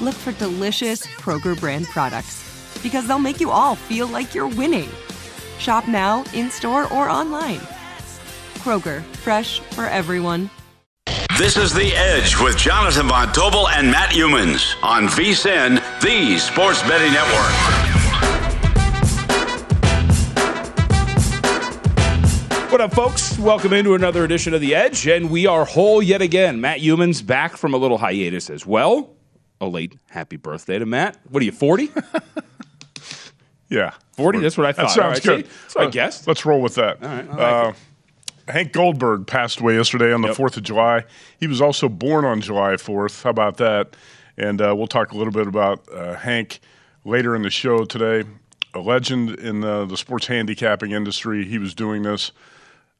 look for delicious Kroger brand products because they'll make you all feel like you're winning. Shop now, in store, or online. Kroger, fresh for everyone. This is The Edge with Jonathan Von Tobel and Matt Youmans on VSIN, the Sports Betting Network. What up, folks? Welcome into another edition of The Edge, and we are whole yet again. Matt Youmans back from a little hiatus as well. A late happy birthday to Matt. What are you, 40? Yeah. 40? That's what I thought. That sounds right, good. see? That's what I Uh, guessed. Let's roll with that. All right, like uh, Hank Goldberg passed away yesterday on the Yep. 4th of July. He was also born on July 4th. How about that? And uh, we'll talk a little bit about uh, Hank later in the show today. A legend in the, the sports handicapping industry. He was doing this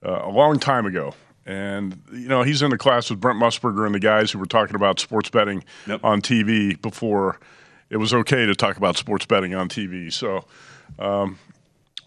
uh, a long time ago. And, you know, he's in the class with Brent Musburger and the guys who were talking about sports betting Yep. on TV before it was okay to talk about sports betting on TV. So, um,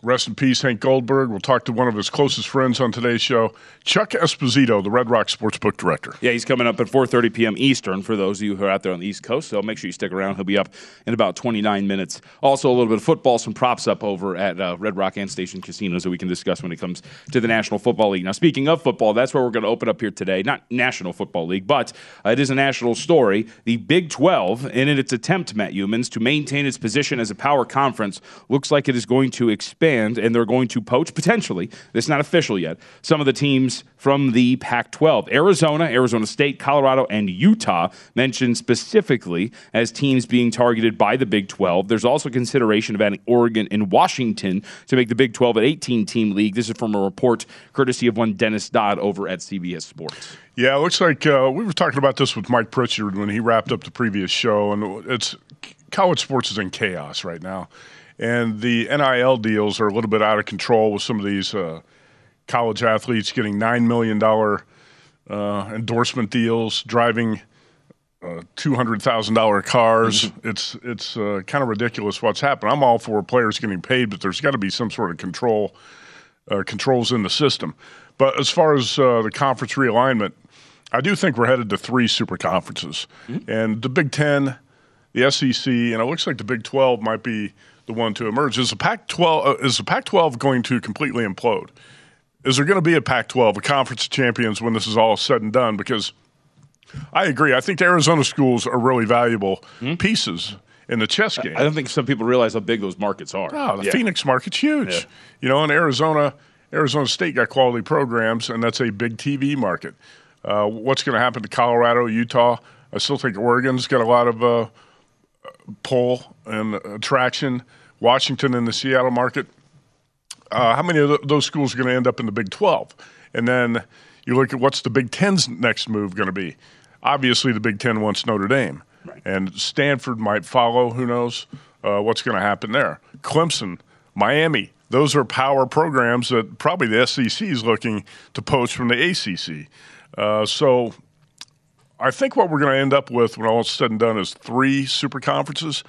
rest in peace, Hank Goldberg. We'll talk to one of his closest friends on today's show, Chuck Esposito, the Red Rock Sportsbook Director. Yeah, he's coming up at 4:30 p.m. Eastern for those of you who are out there on the East Coast. So make sure you stick around. He'll be up in about 29 minutes. Also, a little bit of football, some props up over at uh, Red Rock and Station Casinos that we can discuss when it comes to the National Football League. Now, speaking of football, that's where we're going to open up here today. Not National Football League, but uh, it is a national story. The Big 12, in its attempt, Matt Youmans, to maintain its position as a power conference, looks like it is going to expand, and they're going to poach potentially. This is not official yet. Some of the teams from the Pac-12, Arizona, Arizona State, Colorado, and Utah mentioned specifically as teams being targeted by the Big 12. There's also consideration of adding Oregon and Washington to make the Big 12 an 18-team league. This is from a report courtesy of one Dennis Dodd over at CBS Sports. Yeah, it looks like uh, we were talking about this with Mike Pritchard when he wrapped up the previous show, and it's college sports is in chaos right now, and the NIL deals are a little bit out of control with some of these uh, college athletes getting nine million dollar uh, endorsement deals, driving uh, two hundred thousand dollar cars. It's it's uh, kind of ridiculous what's happened. I'm all for players getting paid, but there's got to be some sort of control uh, controls in the system. But as far as uh, the conference realignment, I do think we're headed to three super conferences, and the Big Ten, the SEC, and it looks like the Big Twelve might be the one to emerge. Is the Pac-12 uh, is the Pac-12 going to completely implode? Is there going to be a Pac-12, a conference of champions, when this is all said and done? Because I agree. I think the Arizona schools are really valuable pieces in the chess game. I don't think some people realize how big those markets are. Oh, the Yeah. Phoenix market's huge. Yeah. You know, in Arizona, Arizona State got quality programs, and that's a big TV market. Uh, what's going to happen to Colorado, Utah? I still think Oregon's got a lot of uh, pull and attraction. Washington in the Seattle market. uh, how many of those schools are going to end up in the Big 12? And then you look at what's the Big Ten's next move going to be. Obviously, the Big Ten wants Notre Dame, and Stanford might follow. Who knows uh, what's going to happen there? Clemson, Miami, those are power programs that probably the SEC is looking to poach from the ACC. Uh, so I think what we're going to end up with when all is said and done is three super conferences.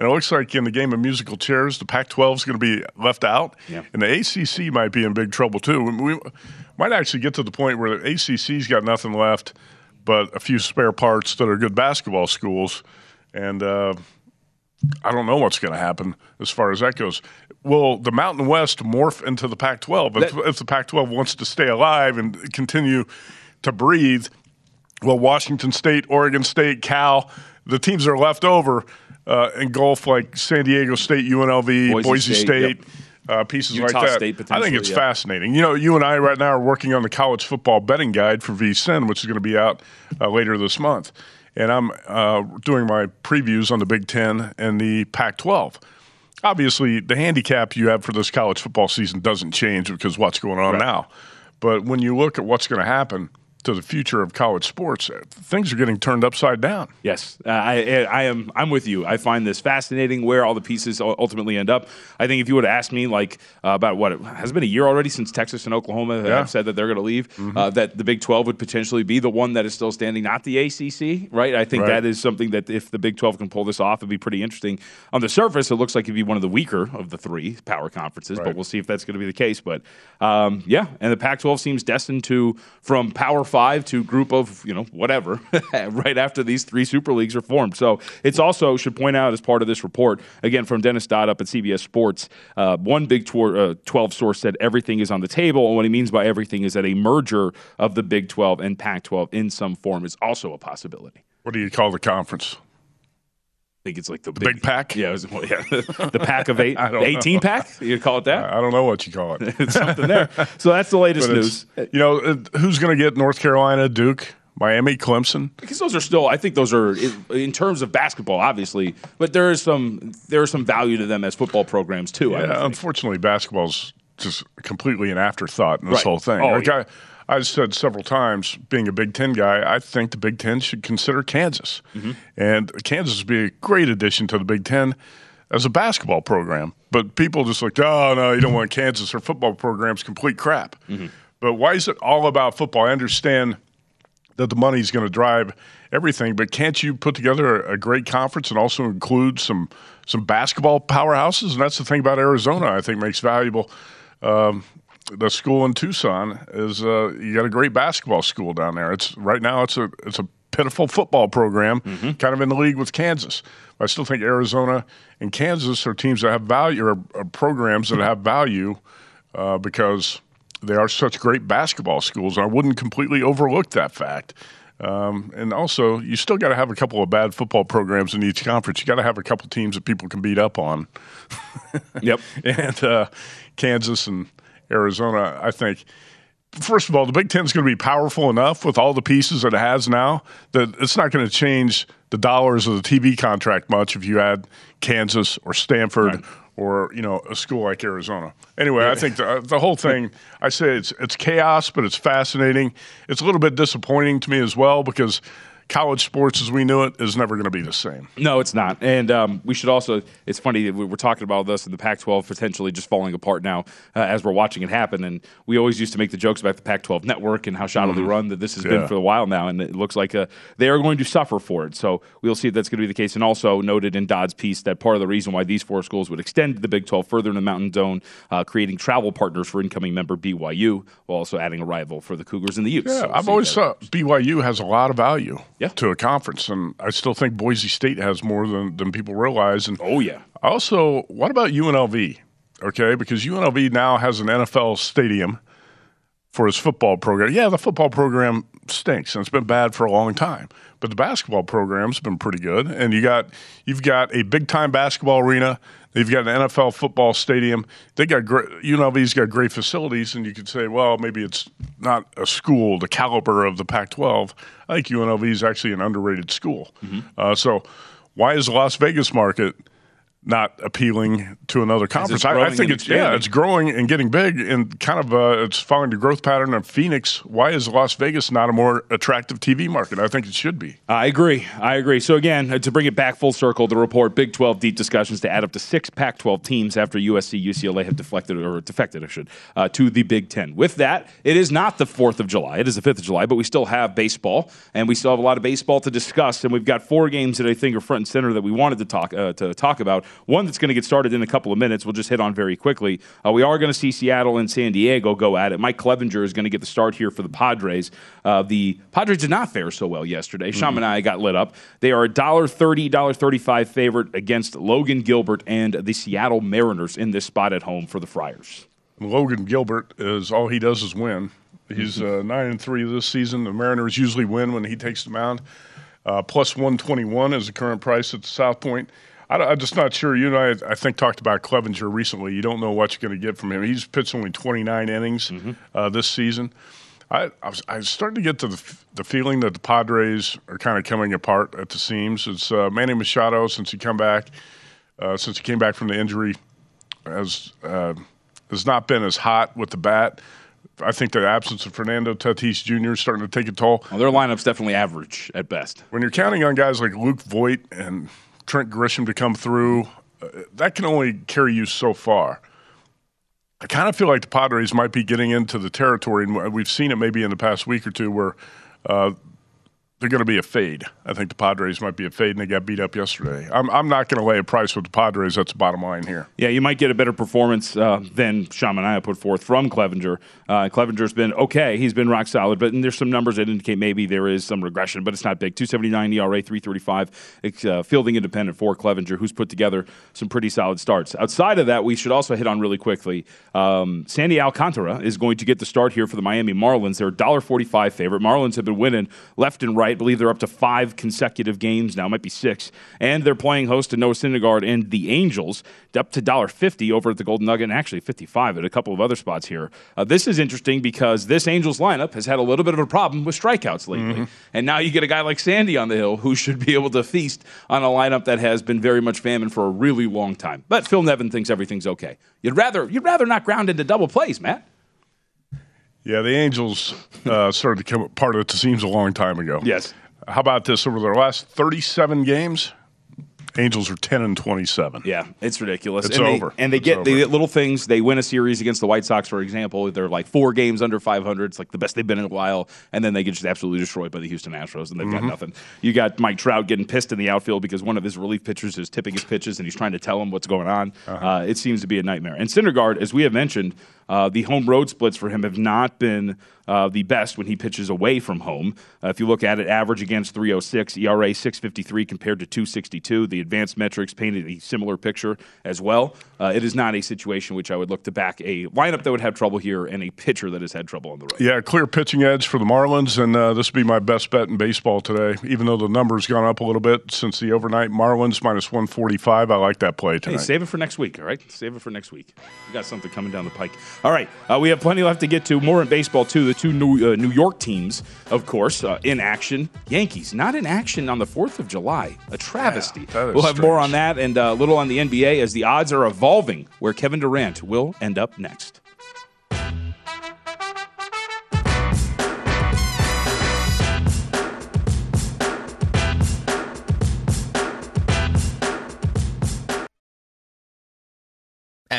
And it looks like in the game of musical chairs, the Pac 12 is going to be left out. Yeah. And the ACC might be in big trouble too. We might actually get to the point where the ACC's got nothing left but a few spare parts that are good basketball schools. And uh, I don't know what's going to happen as far as that goes. Will the Mountain West morph into the Pac 12? If, if the Pac 12 wants to stay alive and continue to breathe, well, Washington State, Oregon State, Cal, the teams that are left over uh, engulf like San Diego State, UNLV, Boise, Boise State. State, yep. Uh, pieces Utah like that. I think it's yeah. fascinating. You know, you and I right now are working on the college football betting guide for VSIN, which is going to be out uh, later this month. And I'm uh, doing my previews on the Big Ten and the Pac 12. Obviously, the handicap you have for this college football season doesn't change because what's going on now. But when you look at what's going to happen to the future of college sports, uh, things are getting turned upside down. Yes, uh, I, I am. I'm with you. I find this fascinating where all the pieces ultimately end up. I think if you would have asked me, like uh, about what it has been a year already since Texas and Oklahoma Yeah. have said that they're going to leave, uh, that the Big 12 would potentially be the one that is still standing, not the ACC. Right? I think Right. that is something that if the Big 12 can pull this off, it'd be pretty interesting. On the surface, it looks like it'd be one of the weaker of the three power conferences, but we'll see if that's going to be the case. But um, yeah, and the Pac-12 seems destined to from Power Five to group of you know whatever right after these three super leagues are formed. So it's also should point out as part of this report again from Dennis Dodd up at CBS Sports. Uh, one Big uh, 12 source said everything is on the table, and what he means by everything is that a merger of the Big 12 and Pac-12 in some form is also a possibility. What do you call the conference? I think it's like the, Big pack? Yeah, it was- well, yeah, the pack of eight, I don't 18 know. pack. You call it that? I don't know what you call it. It's something there. So that's the latest news. you know, uh, who's going to get North Carolina, Duke, Miami, Clemson? because those are still, I think those are in, terms of basketball, obviously, but there is some there is some value to them as football programs too. Yeah, unfortunately, basketball's just completely an afterthought in this Right. whole thing. Oh, yeah. I've said several times, being a Big Ten guy, I think the Big Ten should consider Kansas, Mm-hmm. and Kansas would be a great addition to the Big Ten as a basketball program. But people just like, oh no, you don't want Kansas. Their football program's complete crap. Mm-hmm. But why is it all about football? I understand that the money's going to drive everything, but can't you put together a, a great conference and also include some some basketball powerhouses? And that's the thing about Arizona. I think makes valuable. Um, the school in Tucson is uh, you got a great basketball school down there. It's right now it's a it's a pitiful football program, kind of in the league with Kansas. But I still think Arizona and Kansas are teams that have value or, or programs that have value uh, because they are such great basketball schools. I wouldn't completely overlook that fact. Um, and also, you still got to have a couple of bad football programs in each conference. You got to have a couple teams that people can beat up on. Yep. and uh, Kansas and Arizona, I think. First of all, the Big Ten is going to be powerful enough with all the pieces that it has now that it's not going to change the dollars of the TV contract much if you add Kansas or Stanford or you know a school like Arizona. Anyway, I think the, uh, the whole thing. I say it's it's chaos, but it's fascinating. It's a little bit disappointing to me as well because college sports as we knew it is never going to be the same. No, it's not. And um, we should also, it's funny that we- we're talking about this and the Pac 12 potentially just falling apart now uh, as we're watching it happen. And we always used to make the jokes about the Pac 12 network and how shoddily run that this has been for a while now. And it looks like uh, they are going to suffer for it. So we'll see if that's going to be the case. And also noted in Dodd's piece that part of the reason why these four schools would extend the Big 12 further in the Mountain Zone, uh, creating travel partners for incoming member BYU, while also adding a rival for the Cougars and the Utes. Yeah, So we'll I've always thought BYU has a lot of value Yeah. to a conference, and I still think Boise State has more than, than people realize. And Oh, yeah. also, what about UNLV? Okay, because UNLV now has an NFL stadium for his football program. Yeah, the football program stinks, and it's been bad for a long time. But the basketball program's been pretty good, and you got you've got a big time basketball arena. They've got an NFL football stadium. They got great, UNLV's got great facilities, and you could say, well, maybe it's not a school the caliber of the Pac-12. I think UNLV is actually an underrated school. Uh, so, why is the Las Vegas market not appealing to another conference. I, I think it's yeah, it's growing and getting big, and kind of uh, it's following the growth pattern of Phoenix. Why is Las Vegas not a more attractive TV market? I think it should be. I agree. I agree. So again, uh, to bring it back full circle, the report: Big 12 deep discussions to add up to six Pac-12 teams after USC, UCLA have deflected or defected, I should, uh, to the Big Ten. With that, it is not the Fourth of July; it is the Fifth of July, but we still have baseball, and we still have a lot of baseball to discuss. And we've got four games that I think are front and center that we wanted to talk uh, to talk about. One that's going to get started in a couple of minutes. We'll just hit on very quickly. Uh, we are going to see Seattle and San Diego go at it. Mike Clevinger is going to get the start here for the Padres. Uh, the Padres did not fare so well yesterday. Sean Manaea got lit up. They are a dollar thirty, dollar thirty-five favorite against Logan Gilbert and the Seattle Mariners in this spot at home for the Friars. Logan Gilbert is all he does is win. He's uh, nine and three this season. The Mariners usually win when he takes the mound. Uh, plus one twenty one is the current price at the South Point. I, am just not sure. You and I, I think, talked about Clevinger recently. You don't know what you're going to get from him. He's pitched only 29 innings uh, this season. I, I, was, I was starting to get to the, the feeling that the Padres are kind of coming apart at the seams. It's uh, Manny Machado since he come back, uh, since he came back from the injury, has uh, has not been as hot with the bat. I think the absence of Fernando Tatis Jr. is starting to take a toll. Well, their lineup's definitely average at best. When you're counting on guys like Luke Voit and Trent Grisham to come through, uh, that can only carry you so far. I kind of feel like the Padres might be getting into the territory, and we've seen it maybe in the past week or two, where uh, they're going to be a fade. I think the Padres might be a fade, and they got beat up yesterday. I'm, I'm not going to lay a price with the Padres. That's the bottom line here. Yeah, you might get a better performance uh, than Sean Manaea put forth from Clevinger. Uh, Clevinger's been okay; he's been rock solid, but there's some numbers that indicate maybe there is some regression, but it's not big. 279 ERA, 335. Uh, fielding independent for Clevenger, who's put together some pretty solid starts. Outside of that, we should also hit on really quickly. Um, Sandy Alcantara is going to get the start here for the Miami Marlins. They're a $1.45 favorite. Marlins have been winning left and right. I believe they're up to five consecutive games now, might be six, and they're playing host to Noah Syndergaard and the Angels, up to $1.50 over at the Golden Nugget, and actually 55 at a couple of other spots here. Uh, this is interesting because this Angels lineup has had a little bit of a problem with strikeouts lately, and now you get a guy like Sandy on the hill who should be able to feast on a lineup that has been very much famine for a really long time. But Phil Nevin thinks everything's okay. You'd rather you'd rather not ground into double plays, Matt. Yeah, the Angels uh, started to come part of the teams a long time ago. Yes. How about this? Over their last 37 games, Angels are 10 and 27. Yeah, it's ridiculous. It's and they, over. And they It's get they get little things. They win a series against the White Sox, for example. They're like four games under 500. It's like the best they've been in a while. And then they get just absolutely destroyed by the Houston Astros, and they've Mm-hmm. got nothing. You got Mike Trout getting pissed in the outfield because one of his relief pitchers is tipping his pitches, and he's trying to tell him what's going on. Uh-huh. uh it seems to be a nightmare. And Syndergaard, as we have mentioned, uh, the home road splits for him have not been uh, the best when he pitches away from home. Uh, if you look at it, average against 306, ERA 653 compared to 262. The advanced metrics painted a similar picture as well. Uh, it is not a situation which I would look to back a lineup that would have trouble here and a pitcher that has had trouble on the road. Yeah, clear pitching edge for the Marlins, and uh, this would be my best bet in baseball today. Even though the number's gone up a little bit since the overnight, Marlins minus 145. I like that play Hey, tonight. save it for next week, all right? Save it for next week. We got something coming down the pike. All right, uh, we have plenty left to get to. More in baseball, too. The two New, uh, New York teams, of course, uh, in action. Yankees, not in action on the 4th of July. A travesty. that is we'll have more on that and uh, a little on the NBA as the odds are evolving where Kevin Durant will end up next.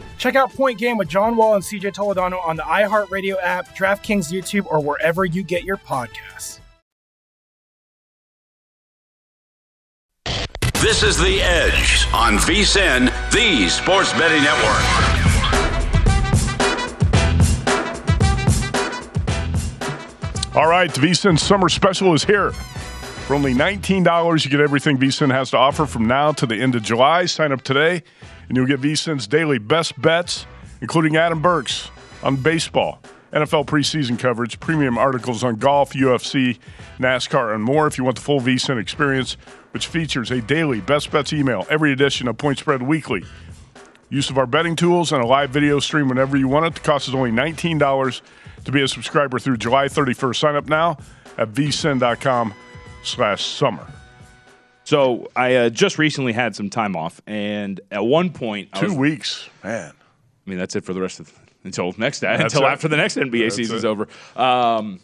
Check out Point Game with John Wall and CJ Toledano on the iHeartRadio app, DraftKings YouTube, or wherever you get your podcasts. This is The Edge on VSIN, the Sports Betting Network. All right, the VSIN Summer Special is here. For only $19, you get everything VSIN has to offer from now to the end of July. Sign up today, and you'll get VSIN's daily best bets, including Adam Burke's on baseball, NFL preseason coverage, premium articles on golf, UFC, NASCAR, and more. If you want the full VSIN experience, which features a daily best bets email, every edition of Point Spread Weekly, use of our betting tools, and a live video stream whenever you want it. The cost is only $19 to be a subscriber through July 31st. Sign up now at vsin.com slash summer. So I uh, just recently had some time off, and at one point, two was, weeks, man. I mean, that's it for the rest of until next until it. after the next NBA that's season's it. over. Um,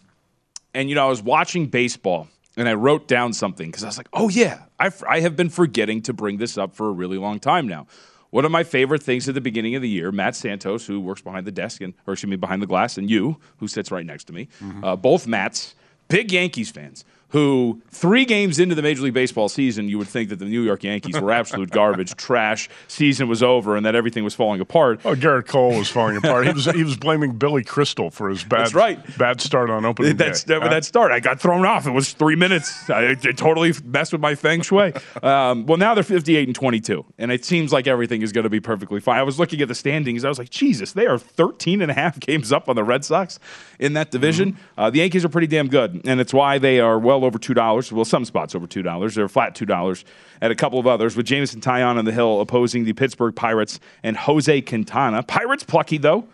and you know, I was watching baseball, and I wrote down something because I was like, "Oh yeah, I've, I have been forgetting to bring this up for a really long time now." One of my favorite things at the beginning of the year, Matt Santos, who works behind the desk and, or excuse me, behind the glass, and you, who sits right next to me, mm-hmm. uh, both Matts, big Yankees fans who three games into the Major League Baseball season, you would think that the New York Yankees were absolute garbage, trash. Season was over, and that everything was falling apart. Oh, Gerrit Cole was falling apart. He was he was blaming Billy Crystal for his bad That's right. bad start on opening That's, day. That, that start, I got thrown off. It was three minutes. I, it totally messed with my feng shui. Um, well, now they're 58 and 22, and it seems like everything is going to be perfectly fine. I was looking at the standings. I was like, Jesus, they are 13 and a half games up on the Red Sox in that division. Mm-hmm. Uh, the Yankees are pretty damn good, and it's why they are well over two dollars well, some spots over $2. They're flat $2 at a couple of others, with Jameson Taillon on the hill opposing the Pittsburgh Pirates and Jose Quintana. Pirates plucky, though.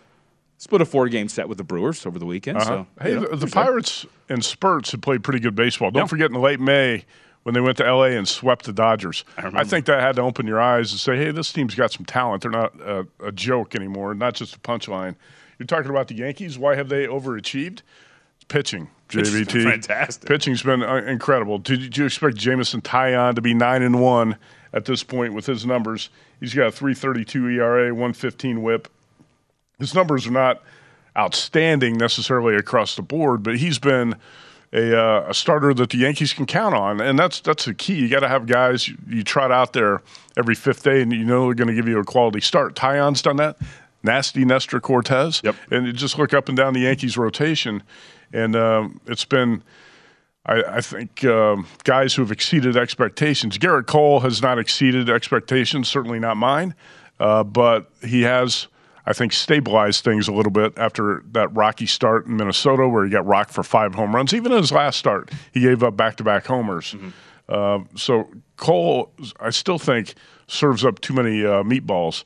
Split a four game set with the Brewers over the weekend. Uh-huh. So, hey, know, the, the Pirates and spurts have played pretty good baseball. Don't yeah. forget in late May when they went to LA and swept the Dodgers. I, I, think that had to open your eyes and say, hey, this team's got some talent. They're not a, a joke anymore, not just a punchline. You're talking about the Yankees. Why have they overachieved? pitching. JVT, fantastic. Pitching's been uh, incredible. Did, did you expect Jameson Taillon to be nine and one at this point with his numbers? He's got a 3.32 ERA, 115 WHIP. His numbers are not outstanding necessarily across the board, but he's been a, uh, a starter that the Yankees can count on, and that's that's the key. You got to have guys you, you, trot out there every fifth day, and you know they're going to give you a quality start. Taillon's done that. Nasty Nestor Cortes. yep. and you just look up and down the Yankees rotation and um, it's been. I, I think um, guys who have exceeded expectations. Gerrit Cole has not exceeded expectations, certainly not mine, uh, but he has, I think, stabilized things a little bit after that rocky start in Minnesota, where he got rocked for five home runs. Even in his last start, he gave up back-to-back homers. Uh, so Cole, I still think, serves up too many uh, meatballs,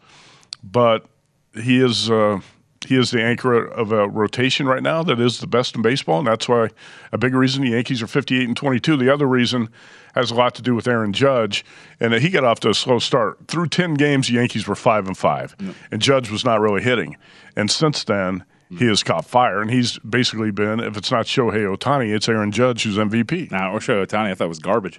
but he is uh, he is the anchor of a rotation right now that is the best in baseball, and that's why a big reason the Yankees are 58 and 22. The other reason has a lot to do with Aaron Judge, and he got off to a slow start. Through 10 games, the Yankees were five and five, and Judge was not really hitting. And since then, he has caught fire, and he's basically been, if it's not Shohei Ohtani, it's Aaron Judge who's MVP. Now, or Shohei Ohtani, I thought was garbage.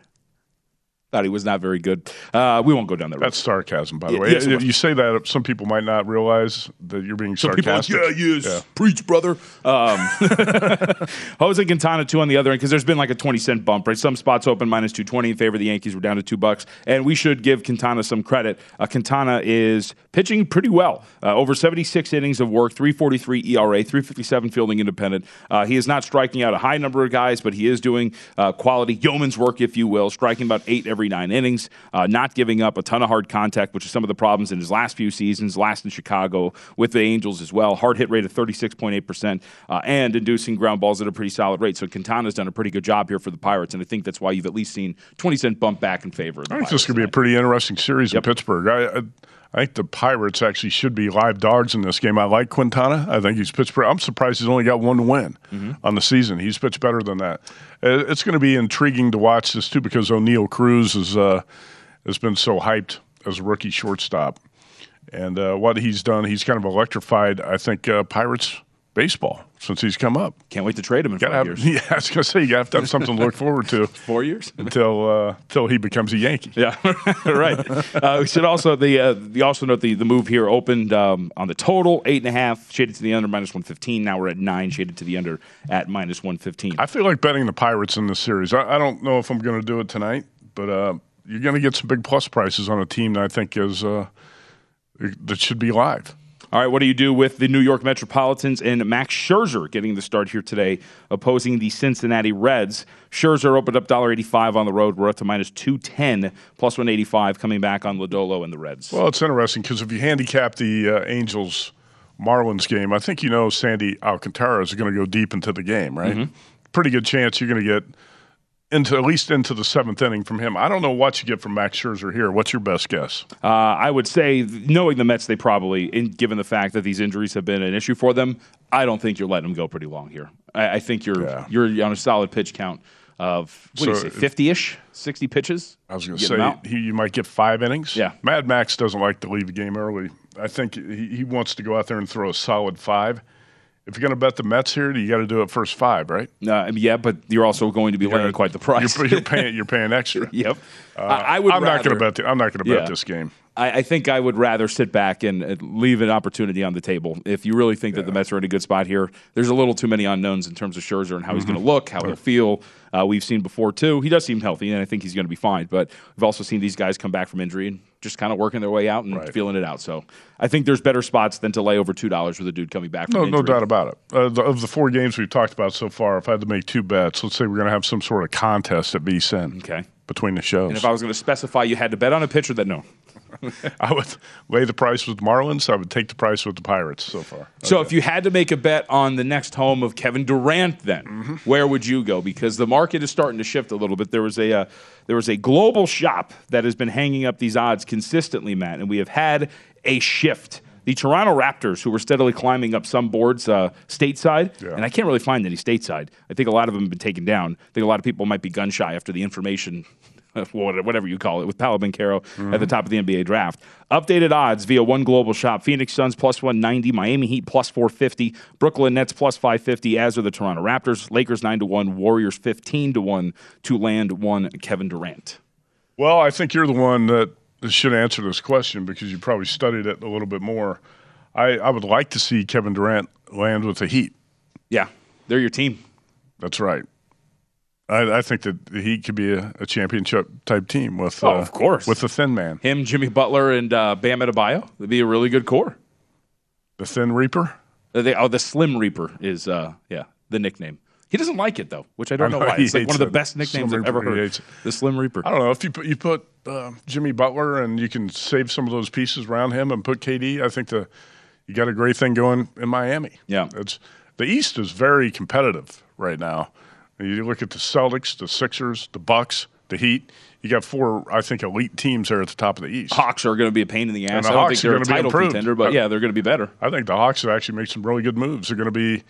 Thought he was not very good. Uh, we won't go down that road. That's sarcasm, by the Yeah, way. it you say that, some people might not realize that you're being Some people sarcastic. yeah, yes, preach, brother. Um, Jose Quintana two on the other end because there's been like a twenty cent bump, right? Some spots open minus two twenty in favor of the Yankees. We're down to two bucks, and we should give Quintana some credit. Uh, Quintana is pitching pretty well. Uh, over seventy six innings of work, three forty three ERA, three fifty seven fielding independent. Uh, he is not striking out a high number of guys, but he is doing uh, quality yeoman's work, if you will, striking about eight every nine innings, uh, not giving up a ton of hard contact, which is some of the problems in his last few seasons, last in Chicago with the Angels as well. Hard hit rate of 36.8%, uh, and inducing ground balls at a pretty solid rate. So Quintana's done a pretty good job here for the Pirates, and I think that's why you've at least seen 20 cent bump back in favor of the I think Pirates. this could be a pretty interesting series in Pittsburgh. I, I, I think the Pirates actually should be live dogs in this game. I like Quintana. I think he's Pittsburgh. I'm surprised he's only got one win Mm-hmm. on the season. He's pitched better than that. Uh, It's going to be intriguing to watch this too because Oneil Cruz is, uh, has been so hyped as a rookie shortstop, and uh, what he's done, he's kind of electrified. I think uh, Pirates baseball since he's come up. Can't wait to trade him in Gotta five have- years. Yeah, I was going to say you have to have something to look forward to. Four years until uh, until he becomes a Yankee. Yeah, right. Uh, we should also the uh, the also note the the move here opened um, on the total eight and a half shaded to the under minus one fifteen. Now we're at nine shaded to the under at minus one fifteen. I feel like betting the Pirates in this series. I, I don't know if I'm going to do it tonight, but uh, you're going to get some big plus prices on a team that I think is uh, that should be live. All right, what do you do with the New York Metropolitans and Max Scherzer getting the start here today, opposing the Cincinnati Reds? Scherzer opened up $1.85 on the road. We're up to minus 210, plus 185 coming back on Lodolo and the Reds. Well, it's interesting because if you handicap the uh, Angels Marlins game, I think you know Sandy Alcantara is going to go deep into the game, right? Mhm. Pretty good chance you're going to get into at least into the seventh inning from him. I don't know what you get from Max Scherzer here. What's your best guess? Uh, I would say, knowing the Mets, they probably, in, given the fact that these injuries have been an issue for them, I don't think you're letting them go pretty long here. I, I think you're you're on a solid pitch count of what do you say, fifty ish, sixty pitches. I was going to say he, you might get five innings. Yeah. Mad Max doesn't like to leave the game early. I think he, he wants to go out there and throw a solid five. If you're going to bet the Mets here, you got to do it first five, right? Uh, yeah, but you're also going to be laying quite the price. You're, you're paying. You're paying extra. yep. Uh, I, I would. I'm not going to bet. The, I'm not going to bet Yeah. this game. I, I think I would rather sit back and, leave an opportunity on the table. If you really think that the Mets are in a good spot here, there's a little too many unknowns in terms of Scherzer and how he's Mm-hmm. going to look, how he'll feel. Uh, we've seen before too. He does seem healthy, and I think he's going to be fine. But we've also seen these guys come back from injury and just kind of working their way out and feeling it out. So I think there's better spots than to lay over two dollars with a dude coming back. From No, injury. no doubt about it. Uh, the, of the four games we've talked about so far, if I had to make two bets, let's say we're going to have some sort of contest at VSIN. Okay. Between the shows, And if I was going to specify, you had to bet on a pitcher that no. I would lay the price with Marlins. I would take the price with the Pirates so far. So if you had to make a bet on the next home of Kevin Durant, then Mm-hmm. where would you go? Because the market is starting to shift a little bit. There was a uh, there was a global shop that has been hanging up these odds consistently, Matt, and we have had a shift. The Toronto Raptors, who were steadily climbing up some boards uh, stateside, and I can't really find any stateside. I think a lot of them have been taken down. I think a lot of people might be gun shy after the information whatever you call it, with Paolo Caro at the Mm-hmm. top of the NBA draft. Updated odds via one global shop. Phoenix Suns plus 190, Miami Heat plus 450, Brooklyn Nets plus 550, as are the Toronto Raptors. Lakers 9 to 1, Warriors 15 to 1 to land one Kevin Durant. Well, I think you're the one that should answer this question because you probably studied it a little bit more. I, I would like to see Kevin Durant land with the Heat. Yeah, they're your team. That's right. I, I think that he could be a, a championship type team with, Oh, uh, of course. with the thin man, Him, Jimmy Butler, and uh, Bam Adebayo. That'd be a really good core. the thin Reaper. Uh, they- oh, the Slim Reaper is, uh, yeah, the nickname. He doesn't like it though, which I don't I know know, why. It's like one of the best nicknames Slim I've ever Reaper, he heard. The Slim Reaper. I don't know if you put, you put uh, Jimmy Butler and you can save some of those pieces around him and put KD. I think the you got a great thing going in Miami. Yeah, it's the East is very competitive right now. You look at the Celtics, the Sixers, the Bucks, the Heat. You got four, I think, elite teams there at the top of the East. Hawks are going to be a pain in the ass. the I don't Hawks think they're are a title contender, but I- yeah, they're going to be better. I think the Hawks have actually made some really good moves. They're going to be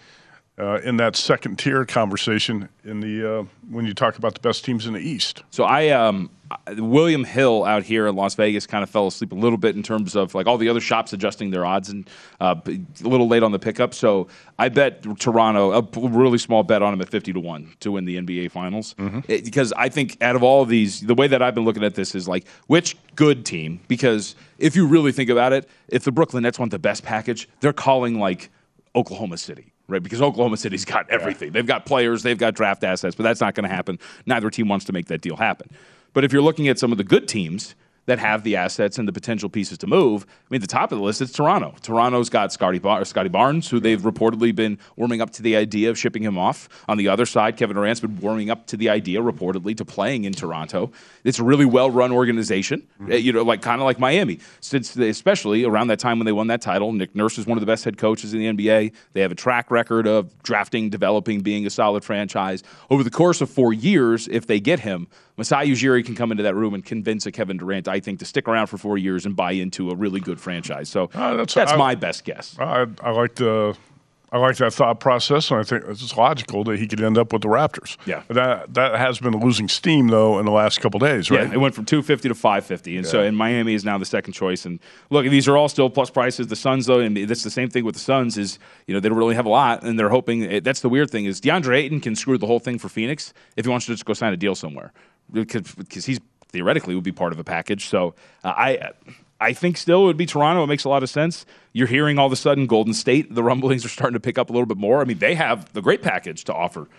uh, in that second tier conversation in the uh, when you talk about the best teams in the East. So I, um, William Hill out here in Las Vegas kind of fell asleep a little bit in terms of like all the other shops adjusting their odds and uh, a little late on the pickup. So I bet Toronto a really small bet on him at fifty to one to win the NBA Finals It- because I think out of all of these, the way that I've been looking at this is like which good team because if you really think about it, if the Brooklyn Nets want the best package, they're calling like Oklahoma City. Right, because Oklahoma City's got everything. They've got players, they've got draft assets, but that's not going to happen. Neither team wants to make that deal happen. But if you're looking at some of the good teams that have the assets and the potential pieces to move, I mean, at the top of the list, it's Toronto. Toronto's got Scottie, Bar- Scottie Barnes, who they've reportedly been warming up to the idea of shipping him off. On the other side, Kevin Durant's been warming up to the idea, reportedly, to playing in Toronto. It's a really well-run organization, uh, you know, like kind of like Miami. Since they, especially around that time when they won that title, Nick Nurse is one of the best head coaches in the NBA. They have a track record of drafting, developing, being a solid franchise. Over the course of four years, if they get him, Masai Ujiri can come into that room and convince a Kevin Durant, I think, to stick around for four years and buy into a really good franchise. So Uh, that's, I- my best guess. I, I like the. I like that thought process, and I think it's logical that he could end up with the Raptors. Yeah. that that has been losing steam though in the last couple days, right? Yeah, it went from 250 to 550, and so Yeah. and Miami is now the second choice. And look, these are all still plus prices. The Suns, though, and that's the same thing with the Suns is you know they don't really have a lot, and they're hoping. eh, That's the weird thing is DeAndre Ayton can screw the whole thing for Phoenix if he wants to just go sign a deal somewhere because he's theoretically would be part of a package. So uh, I. I think still it would be Toronto. It makes a lot of sense. You're hearing all of a sudden Golden State, the rumblings are starting to pick up a little bit more. I mean, they have the great package to offer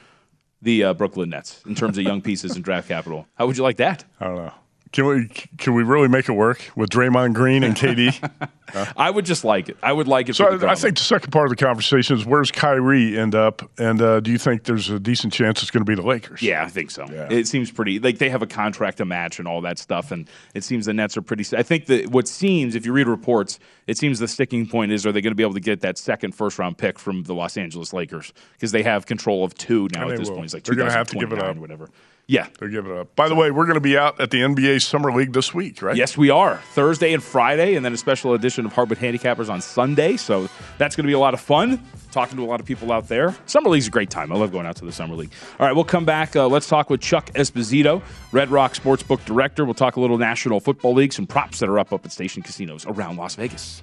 the uh, Brooklyn Nets in terms of young pieces and draft capital. How would you like that? I don't know. Can we can we really make it work with Draymond Green and KD? I would just like it. I would like it. so for the I, I think the second part of the conversation is where's Kyrie end up, and uh, do you think there's a decent chance it's going to be the Lakers? Yeah, I think so. It seems pretty like they have a contract to match and all that stuff, and it seems the Nets are pretty. I think that what seems, if you read reports, it seems the sticking point is are they going to be able to get that second first round pick from the Los Angeles Lakers because they have control of two now And at this will. point. It's like They're gonna have to give it 2029, up. whatever. Yeah, they're giving it up. By the way, we're going to be out at the NBA Summer League this week, right? Yes, we are. Thursday and Friday, and then a special edition of Hardwood Handicappers on Sunday. So that's going to be a lot of fun. Talking to a lot of people out there. Summer League's a great time. I love going out to the Summer League. All right, we'll come back. Uh, let's talk with Chuck Esposito, Red Rock Sportsbook Director. We'll talk a little National Football League, some props that are up up at station casinos around Las Vegas.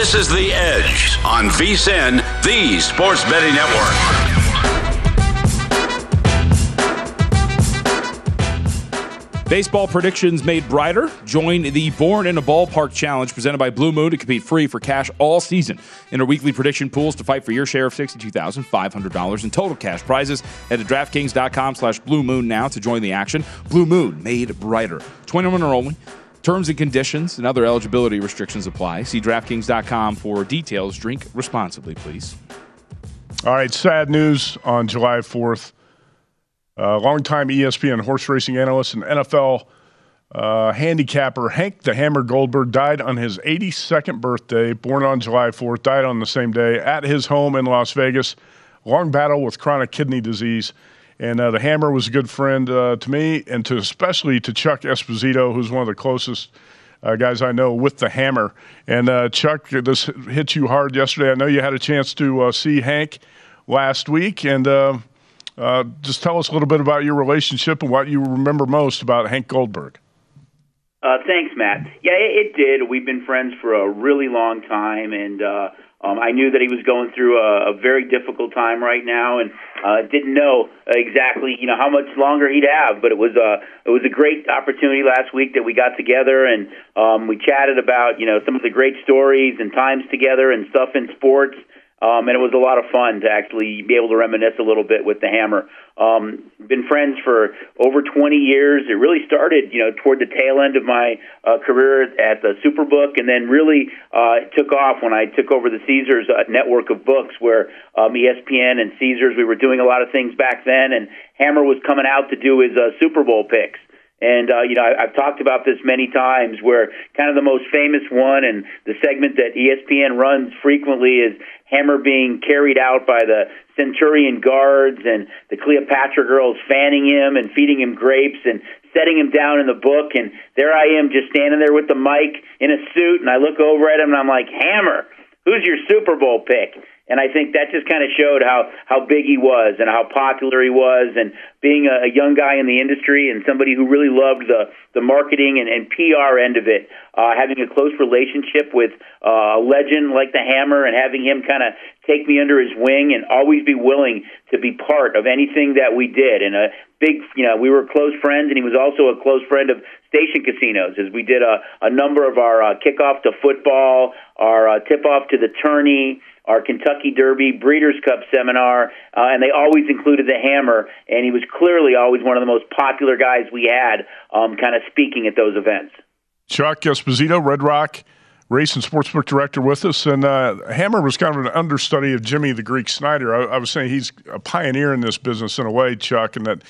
This is The Edge on VSIN, the Sports Betting Network. Baseball predictions made brighter. Join the Born in a Ballpark Challenge presented by Blue Moon to compete free for cash all season. Enter weekly prediction pools to fight for your share of $62,500 in total cash prizes. Head to DraftKings.com slash Blue Moon now to join the action. Blue Moon made brighter. 21 or only. Terms and conditions and other eligibility restrictions apply. See DraftKings.com for details. Drink responsibly, please. All right, sad news on July 4th. Uh, longtime ESPN horse racing analyst and NFL uh, handicapper Hank the Hammer Goldberg died on his 82nd birthday, born on July 4th, died on the same day at his home in Las Vegas. Long battle with chronic kidney disease. And uh, the Hammer was a good friend uh, to me and to especially to Chuck Esposito, who's one of the closest uh, guys I know with the Hammer. And uh, Chuck, this hit you hard yesterday. I know you had a chance to uh, see Hank last week, and uh, just tell us a little bit about your relationship and what you remember most about Hank Goldberg. Uh, thanks, Matt. Yeah, it, it did. We've been friends for a really long time, and uh, um, I knew that he was going through a, a very difficult time right now, and uh, didn't know exactly, you know, how much longer he'd have. But it was a it was a great opportunity last week that we got together, and um, we chatted about, you know, some of the great stories and times together and stuff in sports. Um, and it was a lot of fun to actually be able to reminisce a little bit with the Hammer. Um, been friends for over 20 years. It really started, you know, toward the tail end of my uh, career at the Superbook, and then really uh, took off when I took over the Caesars uh, network of books, where um, ESPN and Caesars, we were doing a lot of things back then, and Hammer was coming out to do his uh, Super Bowl picks. And uh, you know, I, I've talked about this many times. Where kind of the most famous one, and the segment that ESPN runs frequently is Hammer being carried out by the Centurion guards and the Cleopatra girls fanning him and feeding him grapes and setting him down in the book. And there I am, just standing there with the mic in a suit, and I look over at him and I'm like, Hammer, who's your Super Bowl pick? And I think that just kind of showed how how big he was and how popular he was, and being a, a young guy in the industry and somebody who really loved the the marketing and, and PR end of it, uh, having a close relationship with uh, a legend like the Hammer, and having him kind of take me under his wing and always be willing to be part of anything that we did. And a big, you know, we were close friends, and he was also a close friend of station casinos as we did a, a number of our uh, kickoff to football, our uh, tip off to the tourney our Kentucky Derby, Breeders' Cup seminar, uh, and they always included the Hammer, and he was clearly always one of the most popular guys we had, um, kind of speaking at those events. Chuck Esposito, Red Rock race and sportsbook director with us, and uh, Hammer was kind of an understudy of Jimmy the Greek Snyder. I, I was saying he's a pioneer in this business in a way, Chuck, and that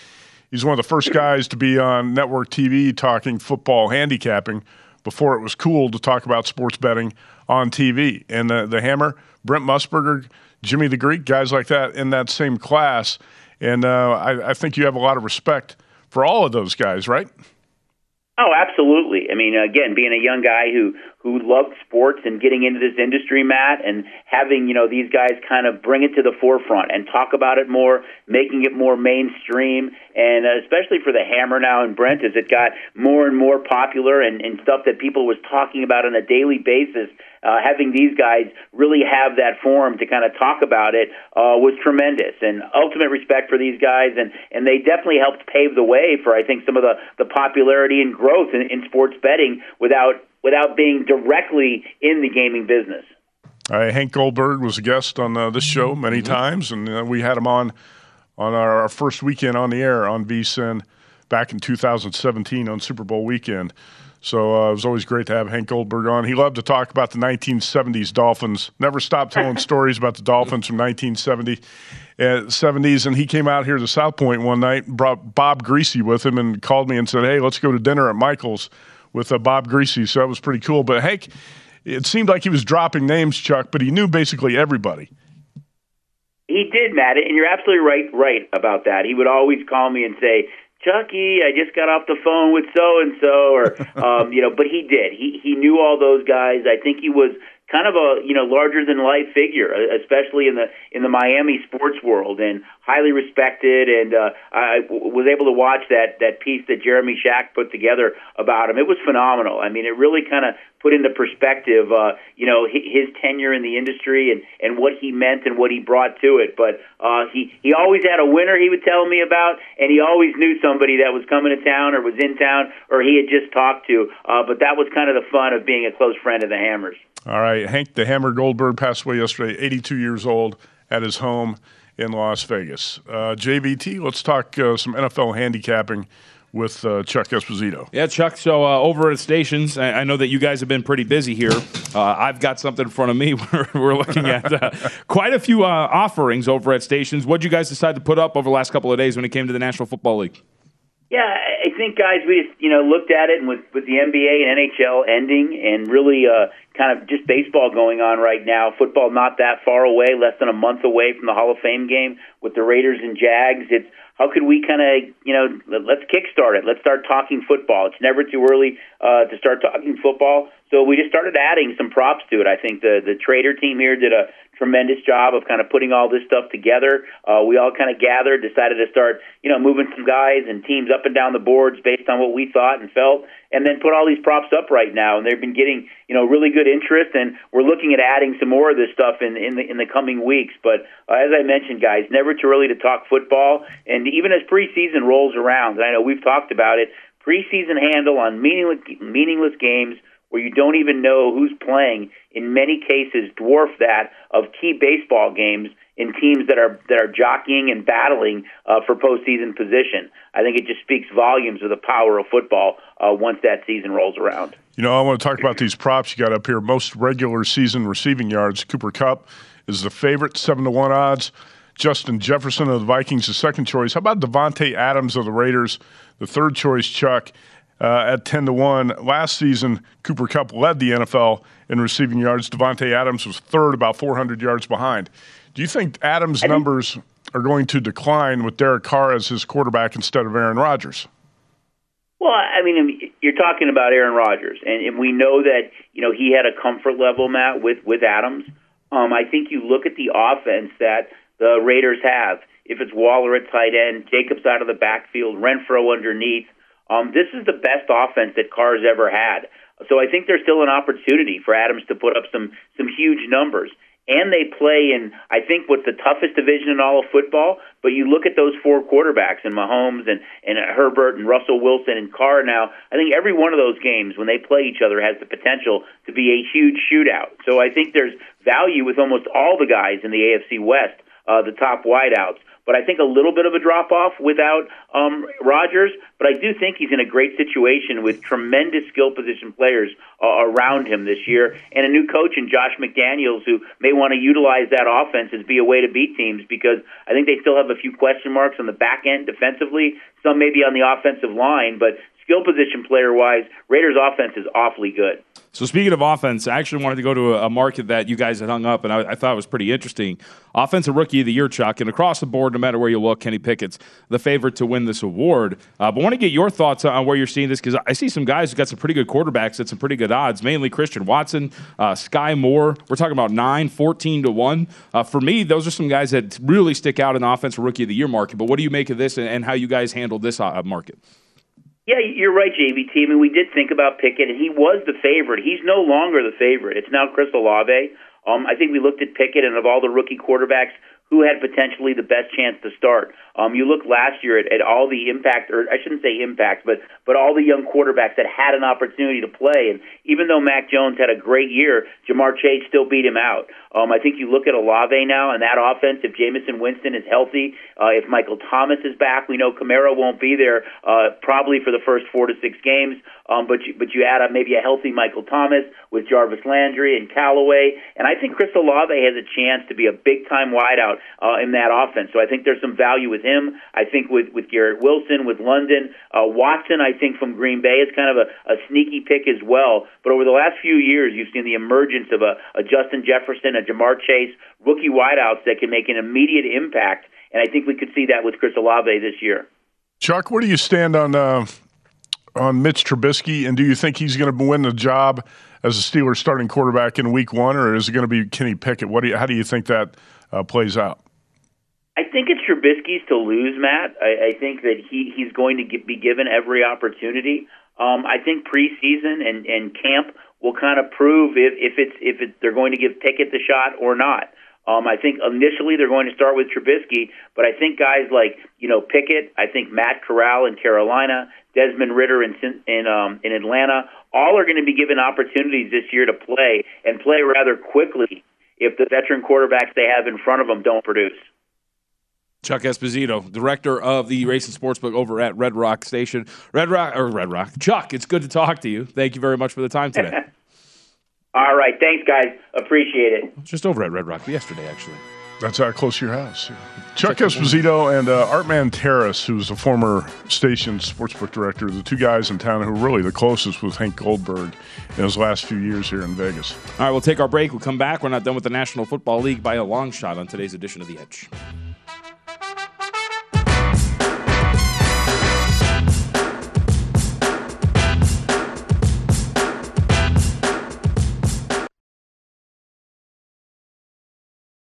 he's one of the first guys to be on network TV talking football handicapping before it was cool to talk about sports betting on TV. And the, the Hammer – Brent Musburger, Jimmy the Greek, guys like that in that same class. And uh, I, I think you have a lot of respect for all of those guys, right? Oh, absolutely. I mean, again, being a young guy who who loved sports and getting into this industry, Matt, and having you know these guys kind of bring it to the forefront and talk about it more, making it more mainstream, and uh, especially for the Hammer now and Brent, as it got more and more popular and, and stuff that people was talking about on a daily basis uh, having these guys really have that forum to kind of talk about it uh, was tremendous. And ultimate respect for these guys, and and they definitely helped pave the way for I think some of the the popularity and growth in, in sports betting without without being directly in the gaming business. Uh, Hank Goldberg was a guest on uh, this show many mm-hmm. times, and uh, we had him on on our, our, first weekend on the air on VSIN back in 2017 on Super Bowl weekend. So uh, it was always great to have Hank Goldberg on. He loved to talk about the 1970s Dolphins. Never stopped telling stories about the Dolphins from 1970 uh, 70s. And he came out here to South Point one night, brought Bob Griese with him, and called me and said, "Hey, let's go to dinner at Michael's with uh, Bob Griese. So that was pretty cool. But Hank, it seemed like he was dropping names, Chuck, but he knew basically everybody. He did, Matt, and you're absolutely right right about that. He would always call me and say, Chucky, I just got off the phone with so and so, or um, you know, but he did. He he knew all those guys. I think he was kind of a you know larger than life figure, especially in the in the Miami sports world, and highly respected. And uh, I was able to watch that that piece that Jeremy Schaap put together about him. It was phenomenal. I mean, it really kind of put into perspective, uh, you know, his tenure in the industry and, and what he meant and what he brought to it. But uh, he he always had a winner he would tell me about, and he always knew somebody that was coming to town or was in town or he had just talked to. Uh, but that was kind of the fun of being a close friend of the Hammers. All right, Hank the Hammer Goldberg passed away yesterday, 82 years old, at his home in Las Vegas. Uh, JVT, let's talk uh, some NFL handicapping with uh, Chuck Esposito. Yeah, Chuck. So uh, over at stations, I, I, know that you guys have been pretty busy here. Uh, I've got something in front of me. We're, we're looking at uh, quite a few uh, offerings over at stations. What did you guys decide to put up over the last couple of days when it came to the National Football League? Yeah, I think guys, we just you know looked at it, and with with the NBA and NHL ending, and really uh, kind of just baseball going on right now. Football not that far away, less than a month away from the Hall of Fame game with the Raiders and Jags. It's how could we kind of you know let's kickstart it. Let's start talking football. It's never too early uh, to start talking football. So we just started adding some props to it. I think the the trader team here did a tremendous job of kind of putting all this stuff together. Uh, we all kind of gathered, decided to start, you know, moving some guys and teams up and down the boards based on what we thought and felt, and then put all these props up right now. And they've been getting, you know, really good interest, and we're looking at adding some more of this stuff in in the in the coming weeks. But uh, as I mentioned, guys, never too early to talk football, and even as preseason rolls around, and I know we've talked about it, preseason handle on meaningless meaningless games where you don't even know who's playing, in many cases dwarf that of key baseball games in teams that are that are jockeying and battling uh, for postseason position. I think it just speaks volumes of the power of football uh, once that season rolls around. You know, I want to talk about these props you got up here. Most regular season receiving yards. Cooper Kupp is the favorite, seven to one odds. Justin Jefferson of the Vikings, the second choice. How about Davante Adams of the Raiders, the third choice? Chuck uh, at ten to one. Last season, Cooper Kupp led the NFL in receiving yards. Davante Adams was third, about 400 yards behind. Do you think Adams' numbers are going to decline with Derek Carr as his quarterback instead of Aaron Rodgers? Well, I mean, you're talking about Aaron Rodgers, and, and we know that you know he had a comfort level, Matt, with with Adams. Um, I think you look at the offense that the Raiders have. If it's Waller at tight end, Jacobs out of the backfield, Renfrow underneath, um, this is the best offense that Carr's ever had. So I think there's still an opportunity for Adams to put up some some huge numbers and they play in I think what's the toughest division in all of football. But you look at those four quarterbacks and Mahomes and and Herbert and Russell Wilson and Carr. Now I think every one of those games when they play each other has the potential to be a huge shootout. So I think there's value with almost all the guys in the AFC West, uh, the top wideouts but I think a little bit of a drop off without um, Rodgers. But I do think he's in a great situation with tremendous skill position players uh, around him this year, and a new coach in Josh McDaniels who may want to utilize that offense as be a way to beat teams because I think they still have a few question marks on the back end defensively. Some maybe on the offensive line, but skill position player wise, Raiders offense is awfully good. So speaking of offense, I actually wanted to go to a, market that you guys had hung up, and I, I, thought was pretty interesting. Offensive Rookie of the Year, Chuck, and across the board, no matter where you look, Kenny Pickett's the favorite to win this award. Uh, but I want to get your thoughts on where you're seeing this because I see some guys who got some pretty good quarterbacks at some pretty good odds, mainly Christian Watson, uh, Skyy Moore. We're talking about 9, 14 to 1. Uh, for me, those are some guys that really stick out in the Offensive Rookie of the Year market. But what do you make of this and, and how you guys handle this uh, market? Yeah, you're right, JVT. I mean, we did think about Pickett, and he was the favorite. He's no longer the favorite. It's now Chris Olave. Um, I think we looked at Pickett, and of all the rookie quarterbacks, who had potentially the best chance to start. Um, you look last year at, at all the impact, or I shouldn't say impact, but but all the young quarterbacks that had an opportunity to play. And even though Mac Jones had a great year, Ja'Marr Chase still beat him out. Um, I think you look at Olave now and that offense. If Jameis Winston is healthy, uh, if Michael Thomas is back, we know Kamara won't be there uh, probably for the first four to six games. Um, but you, but you add up maybe a healthy Michael Thomas with Jarvis Landry and Callaway, and I think Chris Olave has a chance to be a big time wideout uh, in that offense. So I think there's some value with him. I think with with Garrett Wilson, with London, uh, Watson. I think from Green Bay is kind of a, a sneaky pick as well. But over the last few years, you've seen the emergence of a, a Justin Jefferson, a Ja'Marr Chase, rookie wideouts that can make an immediate impact, and I think we could see that with Chris Olave this year. Chuck, where do you stand on uh, on Mitch Trubisky, and do you think he's going to win the job as a Steelers starting quarterback in Week One, or is it going to be Kenny Pickett? What do you, how do you think that uh, plays out? I think it's Trubisky's to lose, Matt. I, I think that he he's going to get, be given every opportunity. Um, I think preseason and, and camp will kind of prove if, if it's if it, they're going to give Pickett the shot or not. Um, I think initially they're going to start with Trubisky, but I think guys like you know Pickett, I think Matt Corral in Carolina, Desmond Ridder in in, um, in Atlanta, all are going to be given opportunities this year to play and play rather quickly if the veteran quarterbacks they have in front of them don't produce. Chuck Esposito, director of the Racing Sportsbook over at Red Rock Station. Red Rock or Red Rock. Chuck, it's good to talk to you. Thank you very much for the time today. All right, thanks, guys. Appreciate it. Just over at Red Rock yesterday, actually. That's how close to your house. Chuck Esposito and uh, Art Manteris, who's a former station sportsbook director, the two guys in town who are really the closest with Hank Goldberg in his last few years here in Vegas. All right, we'll take our break. We'll come back. We're not done with the National Football League by a long shot on today's edition of The Edge.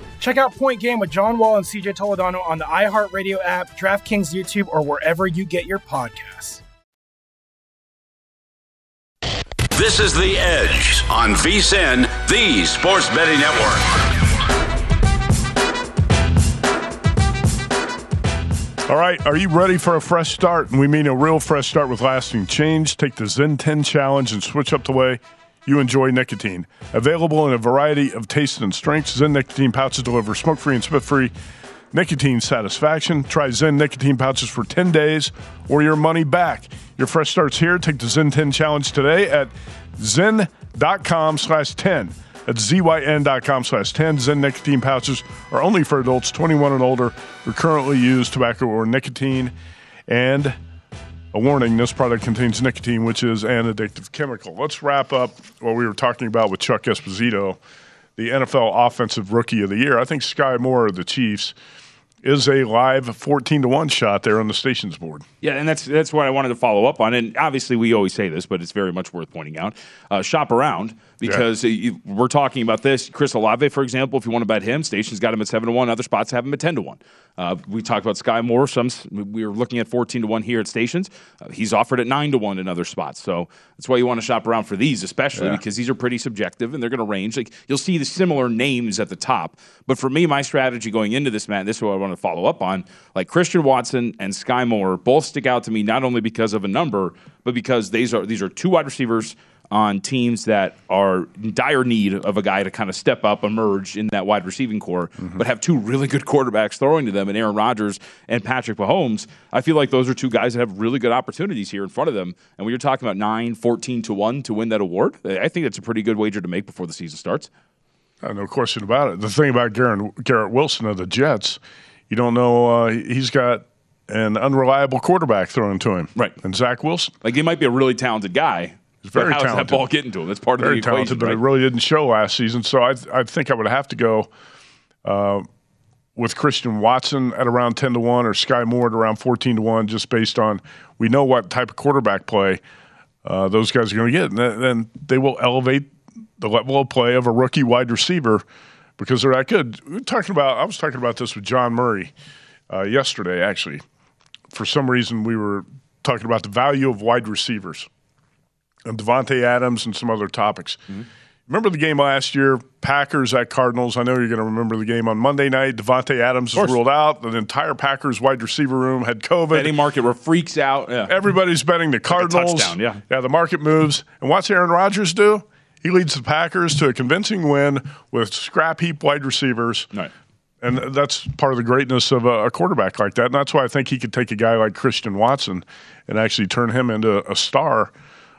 Check out Point Game with John Wall and CJ Toledano on the iHeartRadio app, DraftKings YouTube, or wherever you get your podcasts. This is The Edge on VSIN, the Sports Betting Network. All right, are you ready for a fresh start? And we mean a real fresh start with lasting change. Take the ZYN 10 challenge and switch up the way you enjoy nicotine. Available in a variety of tastes and strengths, ZYN nicotine pouches deliver smoke free and spit free nicotine satisfaction. Try ZYN nicotine pouches for 10 days or your money back. Your fresh start's here. Take the ZYN 10 challenge today at zyn.com slash 10. That's zyn.com slash 10. ZYN nicotine pouches are only for adults 21 and older who currently use tobacco or nicotine. And a warning this product contains nicotine, which is an addictive chemical. Let's wrap up what we were talking about with Chuck Esposito, the NFL Offensive Rookie of the Year. I think Skyy Moore of the Chiefs is a live 14 to 1 shot there on the stations board. Yeah, and that's that's what I wanted to follow up on. And obviously, we always say this, but it's very much worth pointing out. Uh, shop around because uh, you, we're talking about this. Chris Olave, for example, if you want to bet him, stations got him at seven to one. Other spots have him at ten to one. Uh, we talked about Skyy Moore. Some we were looking at fourteen to one here at stations. Uh, he's offered at nine to one in other spots. So that's why you want to shop around for these, especially Yeah. because these are pretty subjective and they're going to range. Like you'll see the similar names at the top. But for me, my strategy going into this, man, this is what I want to follow up on. Like Christian Watson and Skyy Moore both stick out to me not only because of a number, but because these are these are two wide receivers on teams that are in dire need of a guy to kind of step up, emerge in that wide receiving core, Mm-hmm. but have two really good quarterbacks throwing to them, and Aaron Rodgers and Patrick Mahomes. I feel like those are two guys that have really good opportunities here in front of them. And when you're talking about 9, 14 to 1 to win that award, I think that's a pretty good wager to make before the season starts. Uh, no question about it. The thing about Garrett, Garrett Wilson of the Jets, you don't know. Uh, he's got an unreliable quarterback thrown to him. Right. And Zach Wilson. Like he might be a really talented guy. He's very how's talented. that ball getting to him? That's part of very the talented, equation, but right? it really didn't show last season. So I, I think I would have to go uh, with Christian Watson at around ten to one, or Skyy Moore at around fourteen to one, just based on we know what type of quarterback play uh, those guys are going to get, and then they will elevate the level of play of a rookie wide receiver because they're that good. We were talking about I was talking about this with John Murray uh, yesterday, actually. For some reason, we were talking about the value of wide receivers and Davante Adams and some other topics. Remember the game last year, Packers at Cardinals? I know you're going to remember the game on Monday night. Davante Adams was ruled out. The entire Packers wide receiver room had COVID. Betting market where freaks out. Yeah. Everybody's betting the Cardinals. touchdown, yeah. Yeah, the market moves. And what's Aaron Rodgers do? He leads the Packers to a convincing win with scrap heap wide receivers. Right. And that's part of the greatness of a, a quarterback like that. And that's why I think he could take a guy like Christian Watson and actually turn him into a star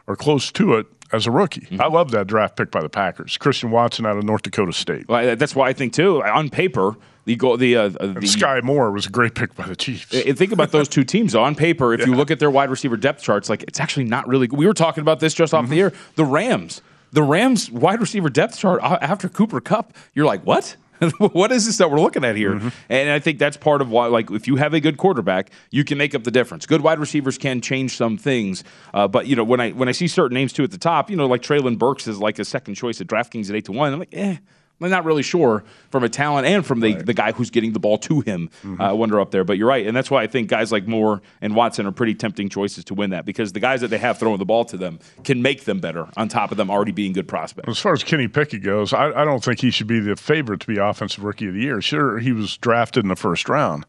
or close to it as a rookie. Mm-hmm. I love that draft pick by the Packers. Christian Watson out of North Dakota State. Well, that's why I think too. On paper, the goal, the uh, uh, the Skyy Moore was a great pick by the Chiefs. And think about those two teams. On paper, if you look at their wide receiver depth charts, like it's actually not really. We were talking about this just off Mm-hmm. the air. The Rams, the Rams wide receiver depth chart after Cooper Kupp, you're like, what? what is this that we're looking at here? Mm-hmm. And I think that's part of why, like, if you have a good quarterback, you can make up the difference. Good wide receivers can change some things, uh, but you know, when I when I see certain names too at the top, you know, like Treylon Burks is like a second choice at DraftKings at eight to one. I'm like, eh. I'm not really sure from a talent and from the, the guy who's getting the ball to him. Mm-hmm. Uh, I wonder up there, but you're right, and that's why I think guys like Moore and Watson are pretty tempting choices to win that because the guys that they have throwing the ball to them can make them better. On top of them already being good prospects. As far as Kenny Pickett goes, I, I don't think he should be the favorite to be Offensive Rookie of the Year. Sure, he was drafted in the first round,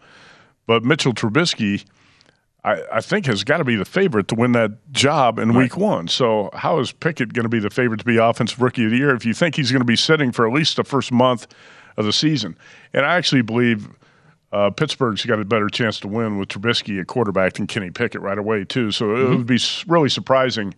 but Mitchell Trubisky, I, I think, has got to be the favorite to win that job in Week One. So, how is Pickett going to be the favorite to be Offensive Rookie of the Year if you think he's going to be sitting for at least the first month of the season? And I actually believe. Uh, Pittsburgh's got a better chance to win with Trubisky at quarterback than Kenny Pickett right away, too. So it would be really surprising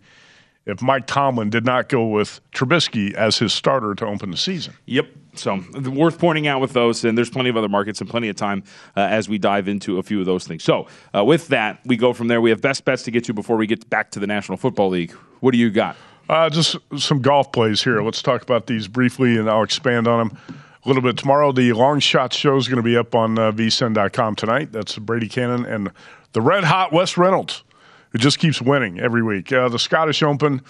if Mike Tomlin did not go with Trubisky as his starter to open the season. Yep. So worth pointing out with those, and there's plenty of other markets and plenty of time uh, as we dive into a few of those things. So uh, with that, we go from there. We have best bets to get to before we get back to the National Football League. What do you got? Uh, just some golf plays here. Let's talk about these briefly, and I'll expand on them a little bit tomorrow. The long shot show is going to be up on uh, vsin.com tonight. That's Brady Kannon and the red hot Wes Reynolds, who just keeps winning every week. Uh, the Scottish Open,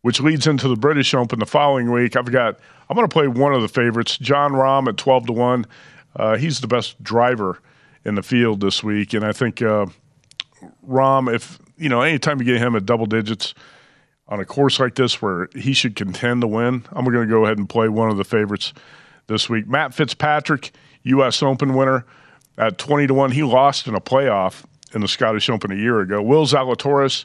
which leads into the British Open the following week. I've got. I'm going to play one of the favorites, Jon Rahm at 12 to one. Uh, he's the best driver in the field this week, and I think uh, Rahm, if you know, anytime you get him at double digits on a course like this where he should contend to win, I'm going to go ahead and play one of the favorites this week. Matt Fitzpatrick, U.S. Open winner at 20 to 1. He lost in a playoff in the Scottish Open a year ago. Will Zalatoris,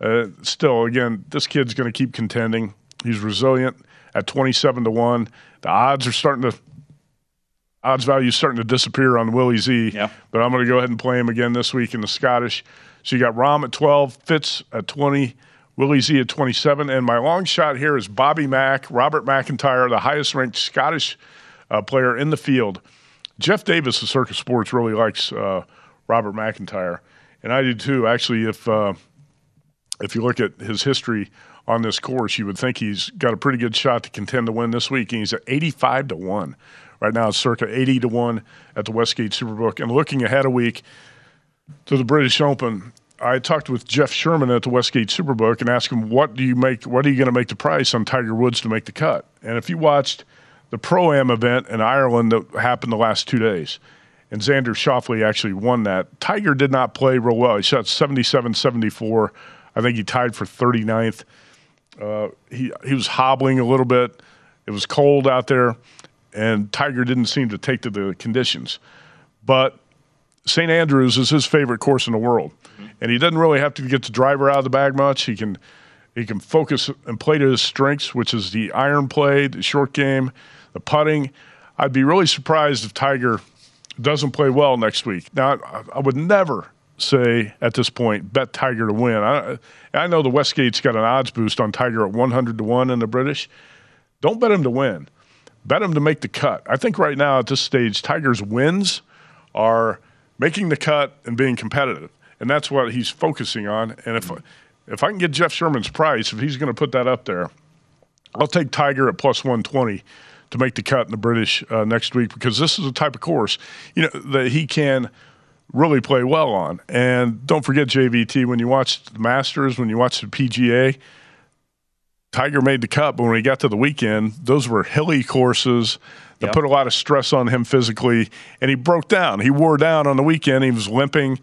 uh, still, again, this kid's going to keep contending. He's resilient at 27 to 1. The odds are starting to. Odds value is starting to disappear on Willie Z, Yeah. but I'm going to go ahead and play him again this week in the Scottish. So you got Rahm at 12, Fitz at 20, Willie Z at 27, and my long shot here is Bobby Mack, Robert MacIntyre, the highest ranked Scottish uh, player in the field. Jeff Davis of Circa Sports really likes uh, Robert MacIntyre, and I do too. Actually, if uh, if you look at his history on this course, you would think he's got a pretty good shot to contend to win this week. And he's at 85 to 1. Right now, it's circa 80 to 1 at the Westgate Superbook. And looking ahead a week to the British Open, I talked with Jeff Sherman at the Westgate Superbook and asked him, what do you make, what are you going to make the price on Tiger Woods to make the cut? And if you watched the Pro Am event in Ireland that happened the last two days, and Xander Schauffele actually won that. Tiger did not play real well. He shot 77 74. I think he tied for 39th. Uh, he, he was hobbling a little bit. It was cold out there, and Tiger didn't seem to take to the conditions. But St. Andrews is his favorite course in the world. And he doesn't really have to get the driver out of the bag much. He can He can focus and play to his strengths, which is the iron play, the short game, the putting. I'd be really surprised if Tiger doesn't play well next week. Now, I would never say at this point bet Tiger to win. I, I know the Westgate's got an odds boost on Tiger at 100 to 1 in the British. Don't bet him to win. Bet him to make the cut. I think right now at this stage, Tiger's wins are making the cut and being competitive. And that's what he's focusing on. And if if I can get Jeff Sherman's price, if he's going to put that up there, I'll take Tiger at plus 120 to make the cut in the British uh, next week because this is a type of course, you know, that he can really play well on. And don't forget JVT when you watch the Masters, when you watch the PGA, Tiger made the cut, but when he got to the weekend, those were hilly courses that yep. put a lot of stress on him physically, and he broke down. He wore down on the weekend. He was limping.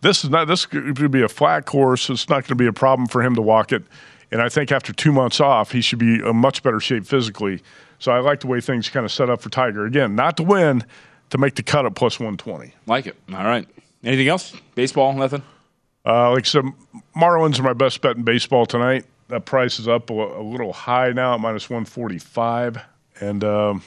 This is not. This could be a flat course. It's not going to be a problem for him to walk it. And I think after two months off, he should be in much better shape physically. So I like the way things kind of set up for Tiger. Again, not to win, to make the cut at plus 120. Like it. All right. Anything else? Baseball, nothing? Uh, like I said, Marlins are my best bet in baseball tonight. That price is up a, a little high now at minus 145. And um,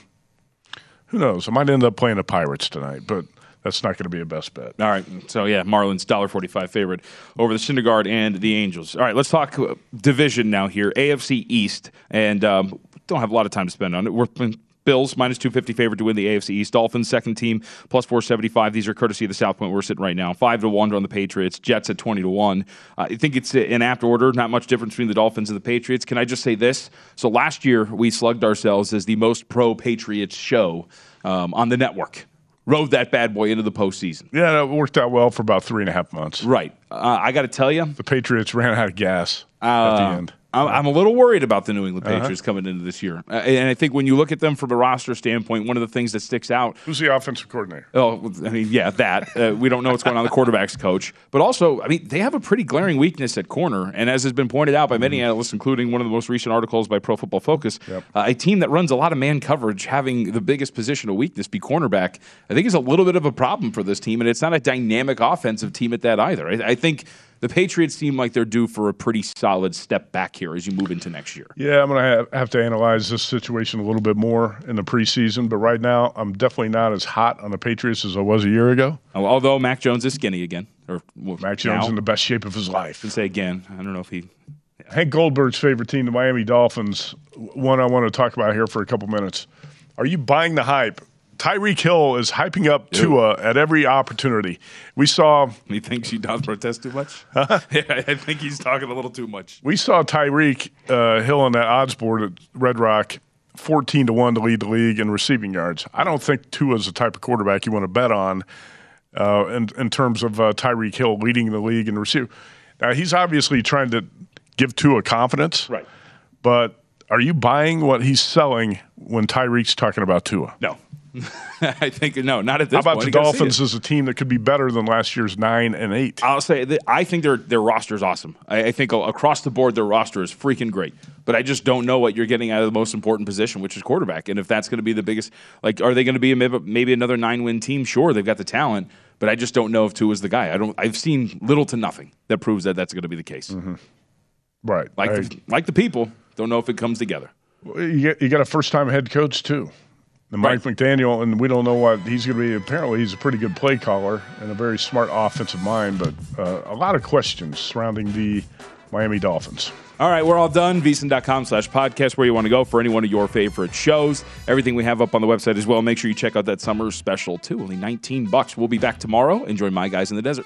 who knows? I might end up playing the Pirates tonight, but that's not going to be a best bet. All right. So yeah, Marlins dollar forty five favorite over the Syndergaard and the Angels. All right, let's talk uh, division now here. AFC East, and um, don't have a lot of time to spend on it. We're Bills minus 250 favorite to win the AFC East. Dolphins second team plus 475. These are courtesy of the South Point we're sitting right now. 5 to 1 on the Patriots. Jets at 20 to 1. Uh, I think it's in apt order. Not much difference between the Dolphins and the Patriots. Can I just say this? So last year we slugged ourselves as the most pro Patriots show um, on the network rode that bad boy into the postseason. Yeah, it worked out well for about three and a half months. Right. Uh, I got to tell you, the Patriots ran out of gas uh, at the uh, end. I'm a little worried about the New England uh-huh. Patriots uh-huh. coming into this year, uh, and I think when you look at them from a roster standpoint, one of the things that sticks out. Who's the offensive coordinator? Oh, I mean, yeah, that uh, we don't know what's going on. The quarterbacks coach, but also, I mean, they have a pretty glaring weakness at corner, and as has been pointed out by many mm-hmm. analysts, including one of the most recent articles by Pro Football Focus, yep. uh, a team that runs a lot of man coverage, having the biggest position of weakness be cornerback, I think is a little bit of a problem for this team, and it's not a dynamic offensive team at that either. I, I think the Patriots seem like they're due for a pretty solid step back here as you move into next year. Yeah, I'm going to have to analyze this situation a little bit more in the preseason, but right now I'm definitely not as hot on the Patriots as I was a year ago. Oh, although Mac Jones is skinny again, or well, Mac Jones now, in the best shape of his life. And say again, I don't know if he. Yeah. Hank Goldberg's favorite team, the Miami Dolphins, one I want to talk about here for a couple minutes. Are you buying the hype Tyreek Hill is hyping up Tua at every opportunity. We saw. He thinks he does protest too much. Huh? yeah, I think he's talking a little too much. We saw Tyreek uh, Hill on that odds board at Red Rock, fourteen to one to lead the league in receiving yards. I don't think Tua is the type of quarterback you want to bet on uh, in in terms of uh, Tyreek Hill leading the league in receiving. Now he's obviously trying to give Tua confidence, right? But are you buying what he's selling when Tyreek's talking about Tua? No. I think no, not at this. How about point. the Dolphins as a team that could be better than last year's nine and eight? I'll say that I think their their roster is awesome. I, I, think across the board their roster is freaking great. But I just don't know what you're getting out of the most important position, which is quarterback. And if that's going to be the biggest, like, are they going to be maybe, maybe another nine win team? Sure, they've got the talent, but I just don't know if Tua is the guy. I don't. I've seen little to nothing that proves that that's going to be the case. Mm-hmm. Right, like I, the, like the people don't know if it comes together. You get, you got a first time head coach too. And Mike right. McDaniel, and we don't know what he's going to be. Apparently, he's a pretty good play caller and a very smart offensive mind, but uh, a lot of questions surrounding the Miami Dolphins. All right, we're all done. VSIN.com slash podcast, where you want to go for any one of your favorite shows. Everything we have up on the website as well. Make sure you check out that summer special, too. Only 19 bucks. We'll be back tomorrow. Enjoy My Guys in the Desert.